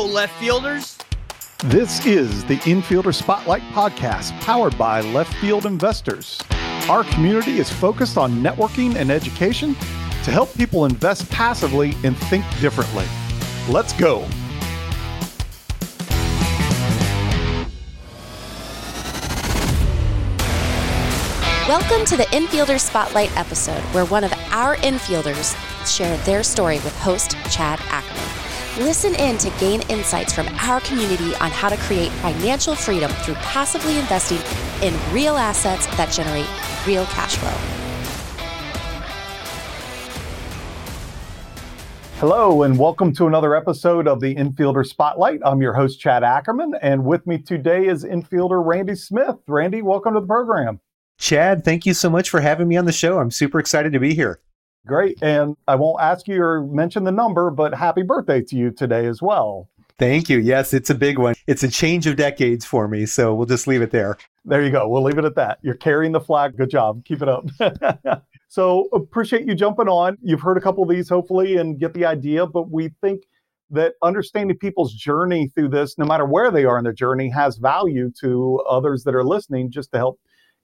Hello, left fielders. This is the Infielder Spotlight podcast powered by Left Field Investors. Our community is focused on networking and education to help people invest passively and think differently. Let's go. Welcome to the Infielder Spotlight episode, where one of our infielders shared their story with host Chad Ackerman. Listen in to gain insights from our community on how to create financial freedom through passively investing in real assets that generate real cash flow. Hello, and welcome to another episode of the Infielder Spotlight. I'm your host, Chad Ackerman, and with me today is infielder Randy Smith. Randy, welcome to the program. Chad, thank you so much for having me on the show. I'm super excited to be here. Great. And I won't ask you or mention the number, but happy birthday to you today as well. Thank you. Yes, it's a big one. It's a change of decades for me. So we'll just leave it there. There you go. We'll leave it at that. You're carrying the flag. Good job. Keep it up. so appreciate you jumping on. You've heard a couple of these, hopefully, and get the idea. But we think that understanding people's journey through this, no matter where they are in their journey, has value to others that are listening just to help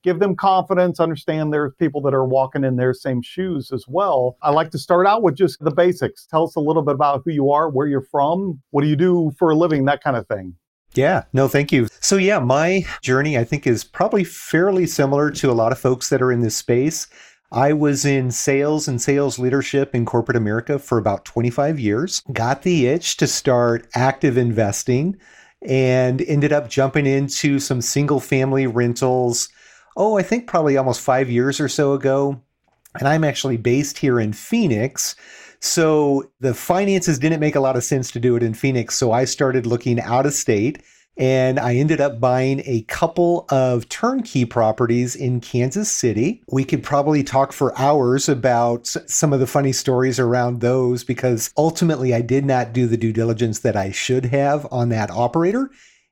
give them confidence, understand there's people that are walking in their same shoes as well. I like to start out with just the basics. Tell us a little bit about who you are, where you're from, what do you do for a living, that kind of thing. Yeah, no, thank you. So, yeah, my journey, I think, is probably fairly similar to a lot of folks that are in this space. I was in sales and sales leadership in corporate America for about 25 years, got the itch to start active investing, and ended up jumping into some single family rentals oh, I think probably almost five years or so ago. And I'm actually based here in Phoenix. So the finances didn't make a lot of sense to do it in Phoenix. So I started looking out of state and I ended up buying a couple of turnkey properties in Kansas City. We could probably talk for hours about some of the funny stories around those because ultimately I did not do the due diligence that I should have on that operator.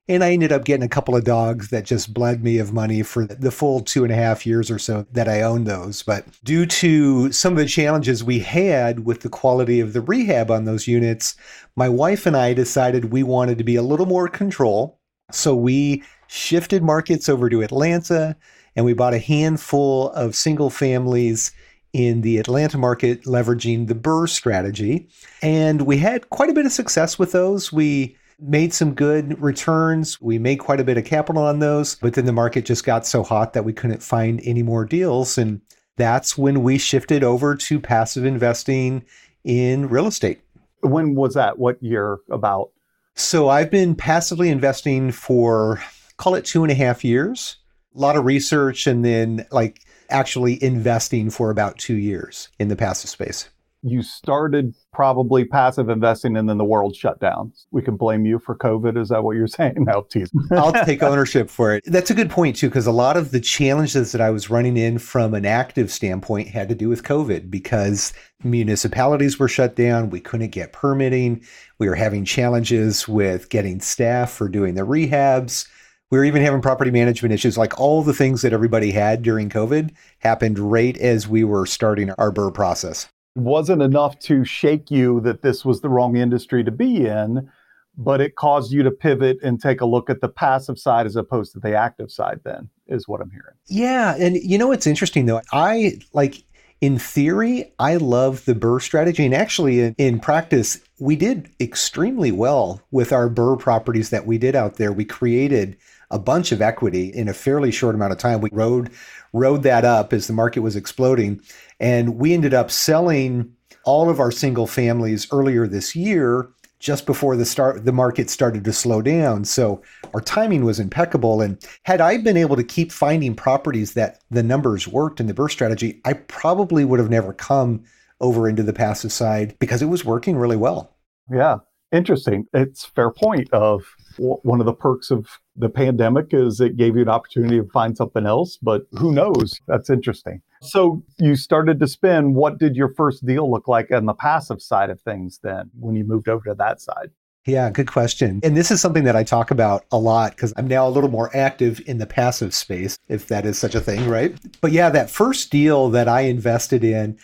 And I ended up getting a couple of dogs that just bled me of money for the full two and a half years or so that I owned those. But due to some of the challenges we had with the quality of the rehab on those units, my wife and I decided we wanted to be a little more control. So we shifted markets over to Atlanta and we bought a handful of single families in the Atlanta market leveraging the BRRRR strategy. And we had quite a bit of success with those. We made some good returns. We made quite a bit of capital on those, but then the market just got so hot that we couldn't find any more deals. And that's when we shifted over to passive investing in real estate. When was that? What year about? So I've been passively investing for, call it two and a half years. A lot of research and then like actually investing for about two years in the passive space you started probably passive investing and then the world shut down. We can blame you for COVID. Is that what you're saying? No, tease. I'll take ownership for it. That's a good point, too, because a lot of the challenges that I was running in from an active standpoint had to do with COVID because municipalities were shut down. We couldn't get permitting. We were having challenges with getting staff for doing the rehabs. We were even having property management issues. Like all the things that everybody had during COVID happened right as we were starting our BRRRR process wasn't enough to shake you that this was the wrong industry to be in, but it caused you to pivot and take a look at the passive side as opposed to the active side, then, is what I'm hearing. Yeah. And you know what's interesting though? I like, in theory, I love the BRRRR strategy. And actually, in, in practice, we did extremely well with our BRRRR properties that we did out there. We created a bunch of equity in a fairly short amount of time. We rode rode that up as the market was exploding. And we ended up selling all of our single families earlier this year just before the start the market started to slow down so our timing was impeccable and had i been able to keep finding properties that the numbers worked in the BRRRR strategy i probably would have never come over into the passive side because it was working really well yeah interesting it's fair point of one of the perks of the pandemic is it gave you an opportunity to find something else, but who knows? That's interesting. So you started to spin. What did your first deal look like on the passive side of things then when you moved over to that side? Yeah, good question. And this is something that I talk about a lot because I'm now a little more active in the passive space, if that is such a thing, right? But yeah, that first deal that I invested in,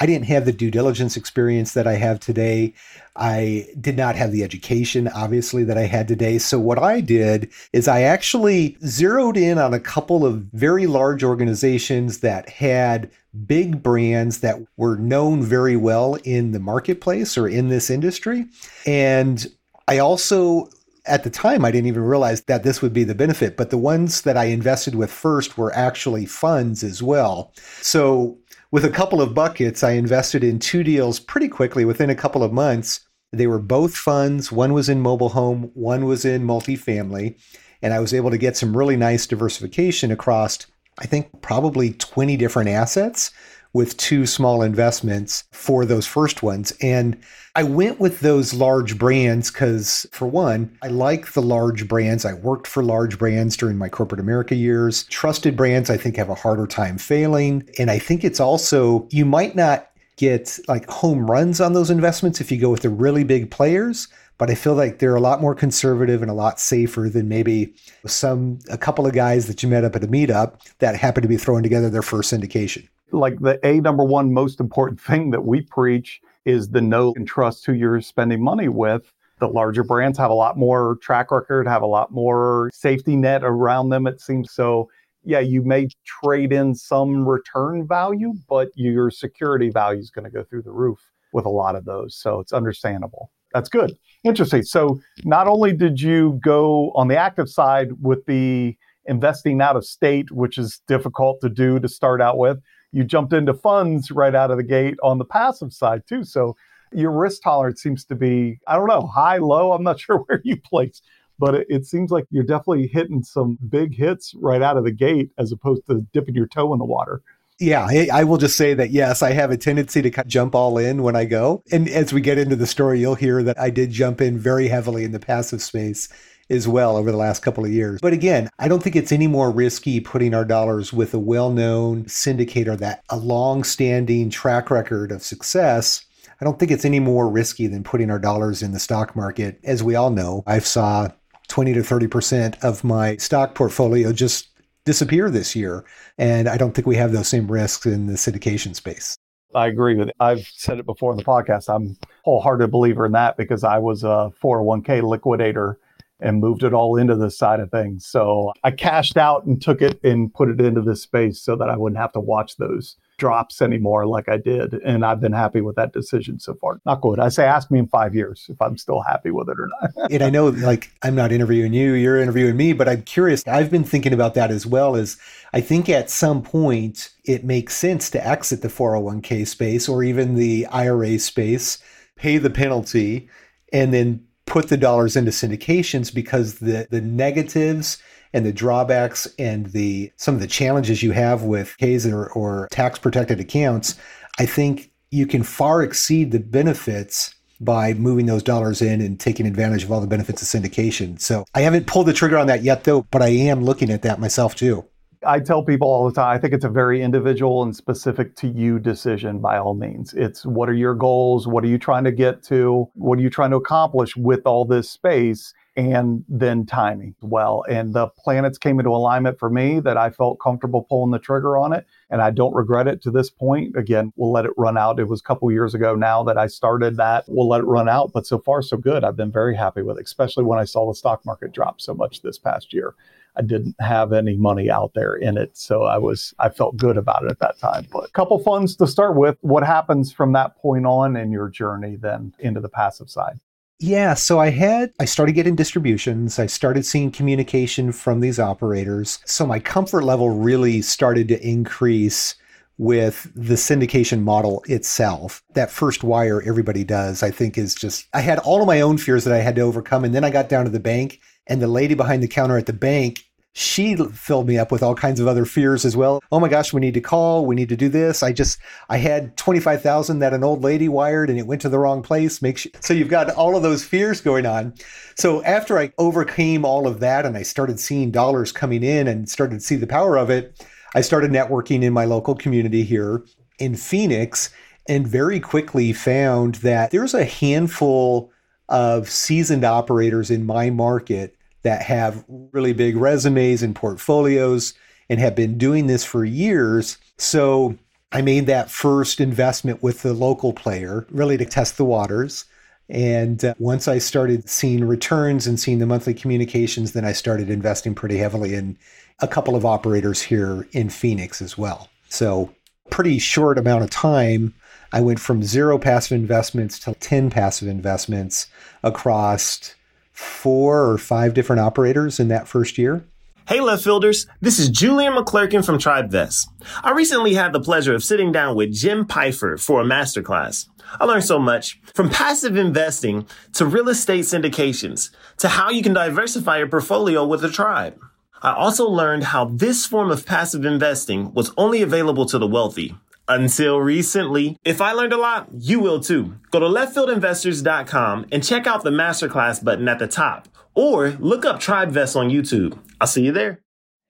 I didn't have the due diligence experience that I have today. I did not have the education, obviously, that I had today. So, what I did is I actually zeroed in on a couple of very large organizations that had big brands that were known very well in the marketplace or in this industry. And I also at the time, I didn't even realize that this would be the benefit, but the ones that I invested with first were actually funds as well. So, with a couple of buckets, I invested in two deals pretty quickly within a couple of months. They were both funds. One was in mobile home, one was in multifamily. And I was able to get some really nice diversification across, I think, probably 20 different assets with two small investments for those first ones. And I went with those large brands because, for one, I like the large brands. I worked for large brands during my corporate America years. Trusted brands, I think, have a harder time failing. And I think it's also, you might not get like home runs on those investments if you go with the really big players but I feel like they're a lot more conservative and a lot safer than maybe some a couple of guys that you met up at a meetup that happen to be throwing together their first syndication like the a number one most important thing that we preach is the know and trust who you're spending money with. The larger brands have a lot more track record have a lot more safety net around them it seems. So yeah you may trade in some return value but your security value is going to go through the roof with a lot of those. So it's understandable. That's good. Interesting. So not only did you go on the active side with the investing out of state which is difficult to do to start out with you jumped into funds right out of the gate on the passive side too. So your risk tolerance seems to be, I don't know, high, low. I'm not sure where you place, but it, it, seems like you're definitely hitting some big hits right out of the gate as opposed to dipping your toe in the water. Yeah, I will just say that yes, I have a tendency to jump all in when I go. And as we get into the story, you'll hear that I did jump in very heavily in the passive space as well over the last couple of years. But again, I don't think it's any more risky putting our dollars with a well known syndicator that a long standing track record of success. I don't think it's any more risky than putting our dollars in the stock market. As we all know, I've saw 20 to 30% of my stock portfolio just disappear this year. And I don't think we have those same risks in the syndication space. I agree with it. I've said it before in the podcast. I'm wholehearted believer in that because I was a 401k liquidator and moved it all into this side of things. So I cashed out and took it and put it into this space so that I wouldn't have to watch those drops anymore like I did. And I've been happy with that decision so far. Not good. I say ask me in five years if I'm still happy with it or not. and I know like I'm not interviewing you, you're interviewing me, but I'm curious. I've been thinking about that as well as I think at some point it makes sense to exit the 401k space or even the IRA space, pay the penalty, and then put the dollars into syndications because the the negatives and the drawbacks and the some of the challenges you have with Ks or, or tax protected accounts, I think you can far exceed the benefits by moving those dollars in and taking advantage of all the benefits of syndication. So I haven't pulled the trigger on that yet though, but I am looking at that myself too. I tell people all the time, I think it's a very individual and specific to you decision by all means. It's what are your goals? What are you trying to get to? What are you trying to accomplish with all this space? And then timing well. And the planets came into alignment for me that I felt comfortable pulling the trigger on it. And I don't regret it to this point. Again, we'll let it run out. It was a couple years ago now that I started that. We'll let it run out. But so far, so good. I've been very happy with it, especially when I saw the stock market drop so much this past year. I didn't have any money out there in it. So I was, I felt good about it at that time. But a couple funds to start with. What happens from that point on in your journey then into the passive side? Yeah, so I had I started getting distributions. I started seeing communication from these operators. So my comfort level really started to increase with the syndication model itself. That first wire everybody does, I think is just I had all of my own fears that I had to overcome and then I got down to the bank and the lady behind the counter at the bank, she filled me up with all kinds of other fears as well. Oh my gosh, we need to call, we need to do this. I just I had 25,000 that an old lady wired and it went to the wrong place. Make sure, so you've got all of those fears going on. So after I overcame all of that and I started seeing dollars coming in and started to see the power of it, I started networking in my local community here in Phoenix and very quickly found that there's a handful of seasoned operators in my market that have really big resumes and portfolios and have been doing this for years. So I made that first investment with the local player, really to test the waters. And uh, once I started seeing returns and seeing the monthly communications, then I started investing pretty heavily in a couple of operators here in Phoenix as well. So, pretty short amount of time, I went from zero passive investments to 10 passive investments across four or five different operators in that first year. Hey, left fielders. This is Julian McClurkin from TribeVest. I recently had the pleasure of sitting down with Jim Pfeiffer for a masterclass. I learned so much from passive investing to real estate syndications to how you can diversify your portfolio with a tribe. I also learned how this form of passive investing was only available to the wealthy until recently. If I learned a lot, you will too. Go to leftfieldinvestors.com and check out the masterclass button at the top or look up TribeVest on YouTube. I'll see you there.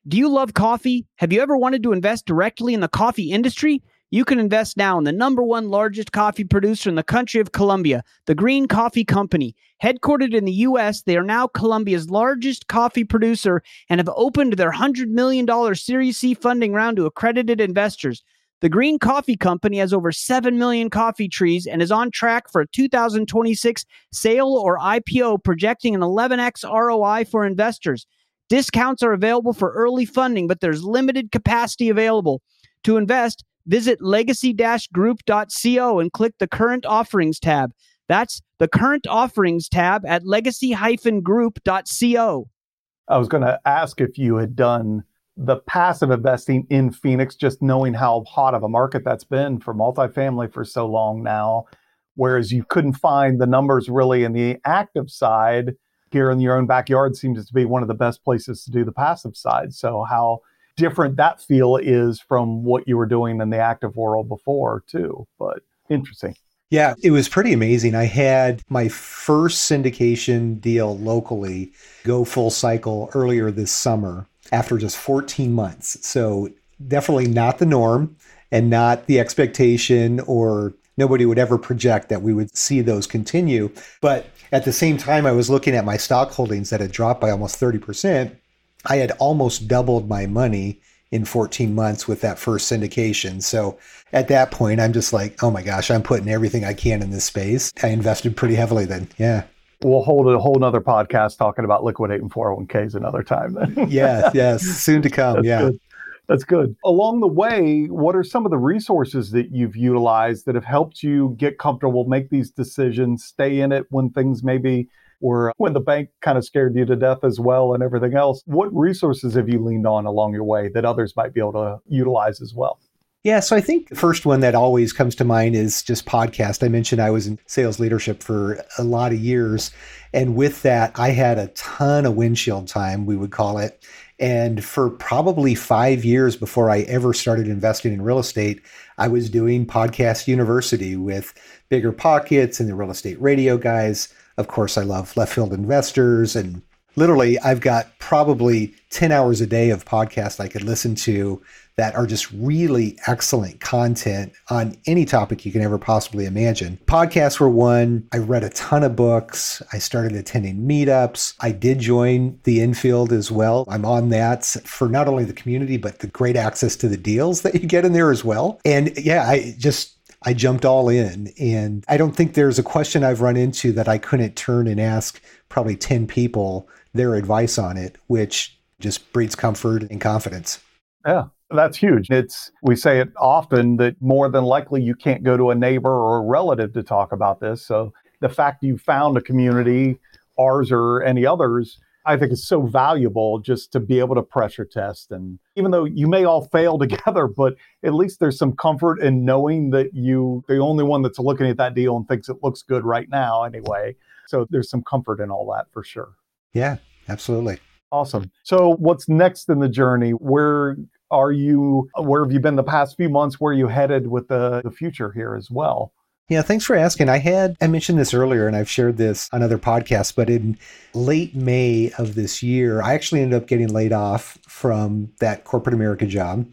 Do you love coffee? Have you ever wanted to invest directly in the coffee industry? You can invest now in the number one largest coffee producer in the country of Colombia, the Green Coffee Company. Headquartered in the U.S., they are now Colombia's largest coffee producer and have opened their $100 million Series C funding round to accredited investors. The Green Coffee Company has over 7 million coffee trees and is on track for a 2026 sale or IPO, projecting an 11x ROI for investors. Discounts are available for early funding, but there's limited capacity available. To invest, visit legacy group.co and click the current offerings tab. That's the current offerings tab at legacy group.co. I was going to ask if you had done the passive investing in Phoenix, just knowing how hot of a market that's been for multifamily for so long now. Whereas you couldn't find the numbers really in the active side here in your own backyard seems to be one of the best places to do the passive side. So, how different that feel is from what you were doing in the active world before, too. But interesting. Yeah, it was pretty amazing. I had my first syndication deal locally go full cycle earlier this summer after just 14 months. So, definitely not the norm and not the expectation, or nobody would ever project that we would see those continue. But at the same time, I was looking at my stock holdings that had dropped by almost 30%. I had almost doubled my money in 14 months with that first syndication. So at that point, I'm just like, oh my gosh, I'm putting everything I can in this space. I invested pretty heavily then. Yeah. We'll hold a whole nother podcast talking about liquidating 401ks another time then. yeah, yes, soon to come. That's yeah. Good. That's good. Along the way, what are some of the resources that you've utilized that have helped you get comfortable, make these decisions, stay in it when things maybe or when the bank kind of scared you to death as well and everything else. What resources have you leaned on along your way that others might be able to utilize as well? Yeah, so I think the first one that always comes to mind is just podcast. I mentioned I was in sales leadership for a lot of years. And with that, I had a ton of windshield time, we would call it. And for probably five years before I ever started investing in real estate, I was doing Podcast University with Bigger Pockets and the real estate radio guys. Of course, I love left field investors. And literally, I've got probably 10 hours a day of podcast I could listen to that are just really excellent content on any topic you can ever possibly imagine. Podcasts were one. I read a ton of books. I started attending meetups. I did join the infield as well. I'm on that for not only the community, but the great access to the deals that you get in there as well. And yeah, I just I jumped all in. And I don't think there's a question I've run into that I couldn't turn and ask probably 10 people their advice on it, which just breeds comfort and confidence. Yeah. That's huge. It's we say it often that more than likely you can't go to a neighbor or a relative to talk about this. So the fact you found a community, ours or any others, I think is so valuable just to be able to pressure test. And even though you may all fail together, but at least there's some comfort in knowing that you, the only one that's looking at that deal and thinks it looks good right now anyway. So there's some comfort in all that for sure. Yeah, absolutely. Awesome. So what's next in the journey? Where are you, where have you been the past few months? Where are you headed with the, the future here as well? Yeah, thanks for asking. I had I mentioned this earlier and I've shared this on other podcasts, but in late May of this year, I actually ended up getting laid off from that corporate America job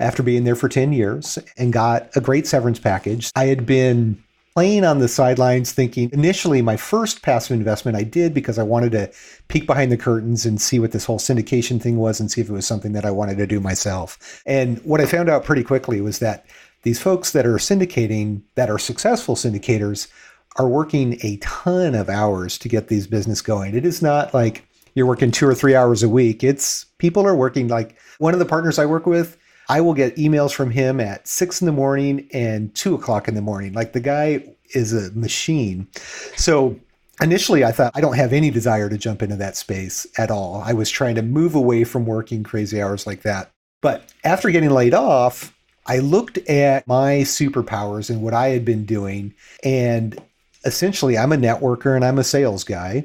after being there for 10 years and got a great severance package. I had been playing on the sidelines thinking initially my first passive investment I did because I wanted to peek behind the curtains and see what this whole syndication thing was and see if it was something that I wanted to do myself. And what I found out pretty quickly was that these folks that are syndicating, that are successful syndicators, are working a ton of hours to get these business going. It is not like you're working two or three hours a week. It's people are working like one of the partners I work with. I will get emails from him at six in the morning and two o'clock in the morning. Like the guy is a machine. So initially I thought I don't have any desire to jump into that space at all. I was trying to move away from working crazy hours like that. But after getting laid off, I looked at my superpowers and what I had been doing. And essentially, I'm a networker and I'm a sales guy.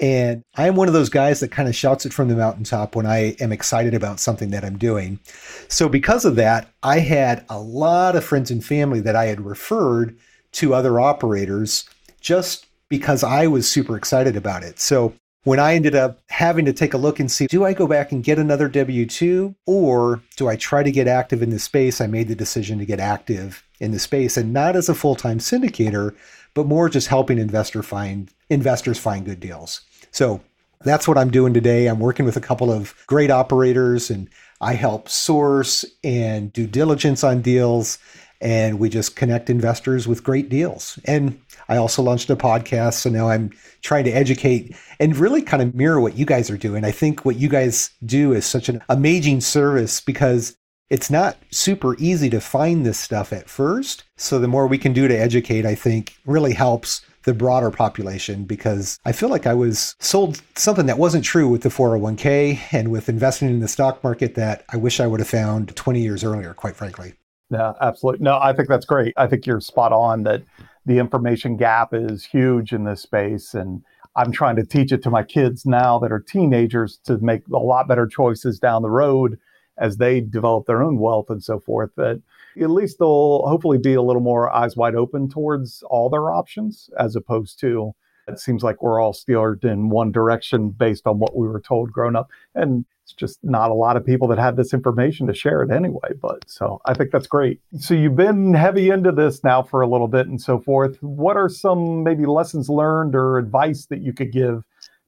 And I'm one of those guys that kind of shouts it from the mountaintop when I am excited about something that I'm doing. So, because of that, I had a lot of friends and family that I had referred to other operators just because I was super excited about it. So, when I ended up having to take a look and see, do I go back and get another W 2 or do I try to get active in the space? I made the decision to get active in the space and not as a full time syndicator, but more just helping investor find investors find good deals. So that's what I'm doing today. I'm working with a couple of great operators and I help source and due diligence on deals. And we just connect investors with great deals. And I also launched a podcast. So now I'm trying to educate and really kind of mirror what you guys are doing. I think what you guys do is such an amazing service because it's not super easy to find this stuff at first. So the more we can do to educate, I think really helps the broader population because I feel like I was sold something that wasn't true with the 401k and with investing in the stock market that I wish I would have found 20 years earlier, quite frankly. Yeah, absolutely. No, I think that's great. I think you're spot on that the information gap is huge in this space. And I'm trying to teach it to my kids now that are teenagers to make a lot better choices down the road as they develop their own wealth and so forth. That at least they'll hopefully be a little more eyes wide open towards all their options as opposed to it seems like we're all steered in one direction based on what we were told growing up. And it's just not a lot of people that have this information to share it anyway. But so I think that's great. So you've been heavy into this now for a little bit and so forth. What are some maybe lessons learned or advice that you could give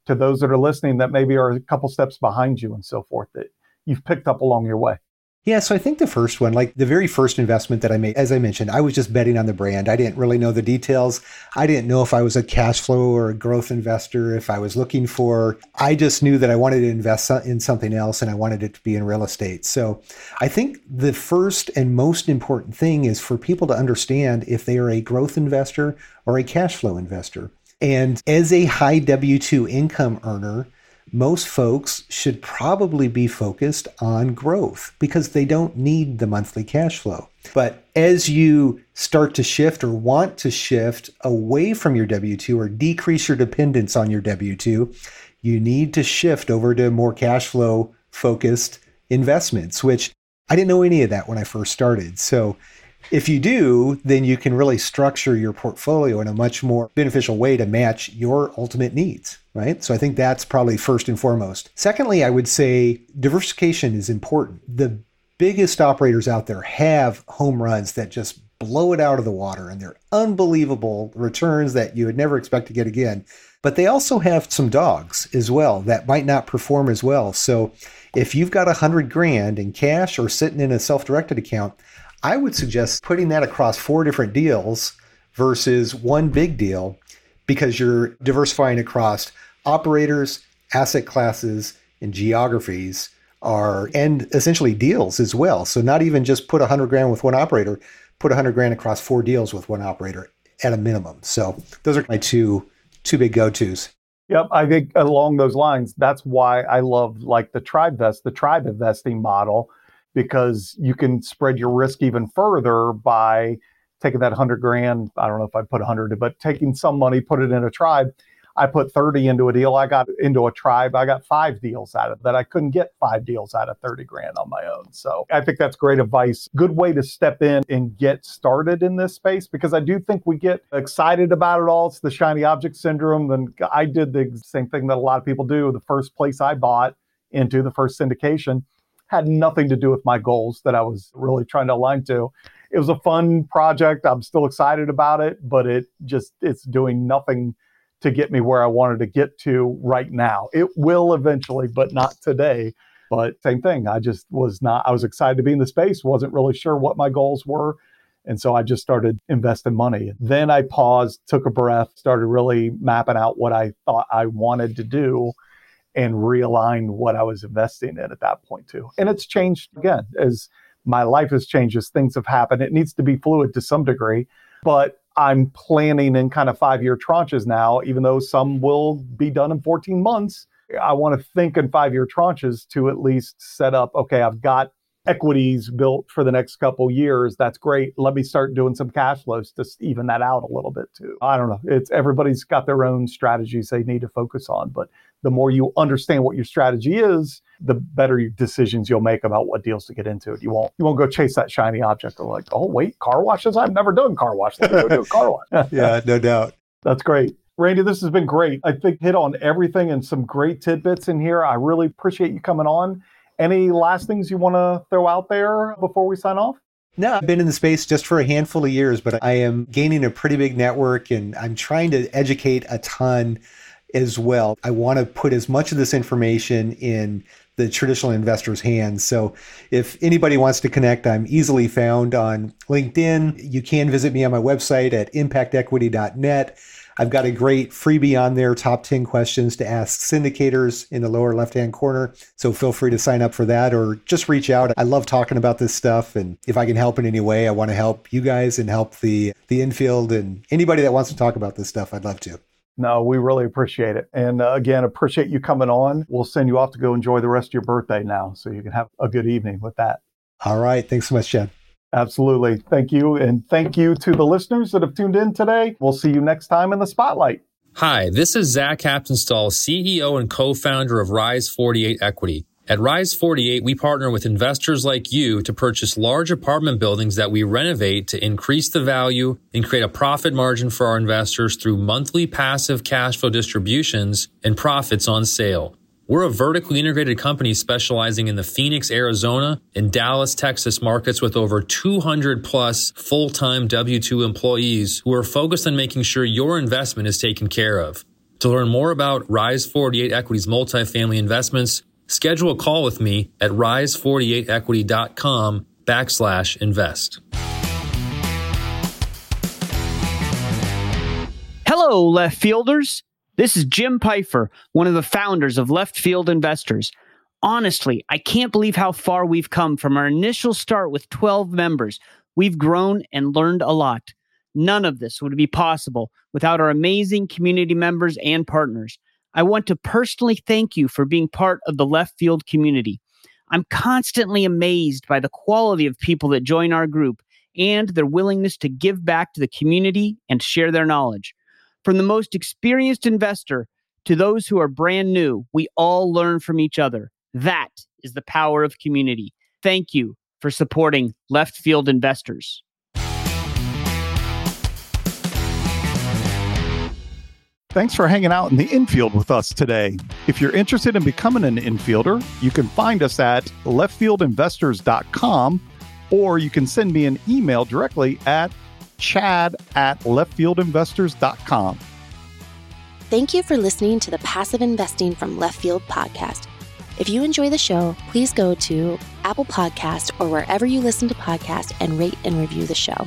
to those that are listening that maybe are a couple steps behind you and so forth that you've picked up along your way? Yeah, so I think the first one, like the very first investment that I made, as I mentioned, I was just betting on the brand. I didn't really know the details. I didn't know if I was a cash flow or a growth investor, if I was looking for, I just knew that I wanted to invest in something else and I wanted it to be in real estate. So I think the first and most important thing is for people to understand if they are a growth investor or a cash flow investor. And as a high W 2 income earner, most folks should probably be focused on growth because they don't need the monthly cash flow. But as you start to shift or want to shift away from your W 2 or decrease your dependence on your W 2, you need to shift over to more cash flow focused investments, which I didn't know any of that when I first started. So if you do, then you can really structure your portfolio in a much more beneficial way to match your ultimate needs, right? So I think that's probably first and foremost. Secondly, I would say diversification is important. The biggest operators out there have home runs that just blow it out of the water and they're unbelievable returns that you would never expect to get again. But they also have some dogs as well that might not perform as well. So if you've got a hundred grand in cash or sitting in a self-directed account, I would suggest putting that across four different deals versus one big deal because you're diversifying across operators, asset classes, and geographies are and essentially deals as well. So not even just put 100 grand with one operator, put 100 grand across four deals with one operator at a minimum. So those are my two two big go-tos. Yep, I think along those lines, that's why I love like the TribeVest, the tribe investing model because you can spread your risk even further by taking that 100 grand. I don't know if I put 100, but taking some money, put it in a tribe. I put 30 into a deal. I got into a tribe. I got five deals out of that. I couldn't get five deals out of 30 grand on my own. So I think that's great advice. Good way to step in and get started in this space because I do think we get excited about it all. It's the shiny object syndrome. And I did the same thing that a lot of people do. The first place I bought into the first syndication had nothing to do with my goals that I was really trying to align to. It was a fun project. I'm still excited about it, but it just it's doing nothing to get me where I wanted to get to right now. It will eventually, but not today. But same thing. I just was not I was excited to be in the space, wasn't really sure what my goals were And so I just started investing money. Then I paused, took a breath, started really mapping out what I thought I wanted to do and realign what I was investing in at that point too. And it's changed again as my life has changed as things have happened. It needs to be fluid to some degree, but I'm planning in kind of five year tranches now, even though some will be done in 14 months. I want to think in five year tranches to at least set up, okay, I've got equities built for the next couple years that's great let me start doing some cash flows to even that out a little bit too i don't know it's everybody's got their own strategies they need to focus on but the more you understand what your strategy is the better decisions you'll make about what deals to get into you won't you won't go chase that shiny object of like oh wait car washes i've never done car wash let me go do a car wash yeah no doubt that's great Randy, this has been great. I think hit on everything and some great tidbits in here. I really appreciate you coming on. Any last things you want to throw out there before we sign off? No, I've been in the space just for a handful of years, but I am gaining a pretty big network and I'm trying to educate a ton as well. I want to put as much of this information in the traditional investor's hands. So if anybody wants to connect, I'm easily found on LinkedIn. You can visit me on my website at impactequity.net. I've got a great freebie on there, top 10 questions to ask syndicators in the lower left hand corner. So feel free to sign up for that or just reach out. I love talking about this stuff. And if I can help in any way, I want to help you guys and help the, the infield and anybody that wants to talk about this stuff. I'd love to. No, we really appreciate it. And uh, again, appreciate you coming on. We'll send you off to go enjoy the rest of your birthday now so you can have a good evening with that. All right. Thanks so much, Chad. Absolutely. Thank you. And thank you to the listeners that have tuned in today. We'll see you next time in the spotlight. Hi, this is Zach Haptonstall, CEO and co-founder of Rise 48 Equity. At Rise 48, we partner with investors like you to purchase large apartment buildings that we renovate to increase the value and create a profit margin for our investors through monthly passive cash flow distributions and profits on sale. We're a vertically integrated company specializing in the Phoenix, Arizona and Dallas, Texas markets with over 200 plus full-time W-2 employees who are focused on making sure your investment is taken care of. To learn more about Rise 48 Equities multifamily investments, schedule a call with me at rise48equity.com backslash invest. Hello, left fielders. This is Jim Pfeiffer, one of the founders of Left Field Investors. Honestly, I can't believe how far we've come from our initial start with 12 members. We've grown and learned a lot. None of this would be possible without our amazing community members and partners. I want to personally thank you for being part of the left field community. I'm constantly amazed by the quality of people that join our group and their willingness to give back to the community and share their knowledge. From the most experienced investor to those who are brand new, we all learn from each other. That is the power of community. Thank you for supporting left field investors. Thanks for hanging out in the infield with us today. If you're interested in becoming an infielder, you can find us at leftfieldinvestors.com or you can send me an email directly at chad at leftfieldinvestors.com. Thank you for listening to the Passive Investing from Left Field podcast. If you enjoy the show, please go to Apple Podcast or wherever you listen to podcasts and rate and review the show.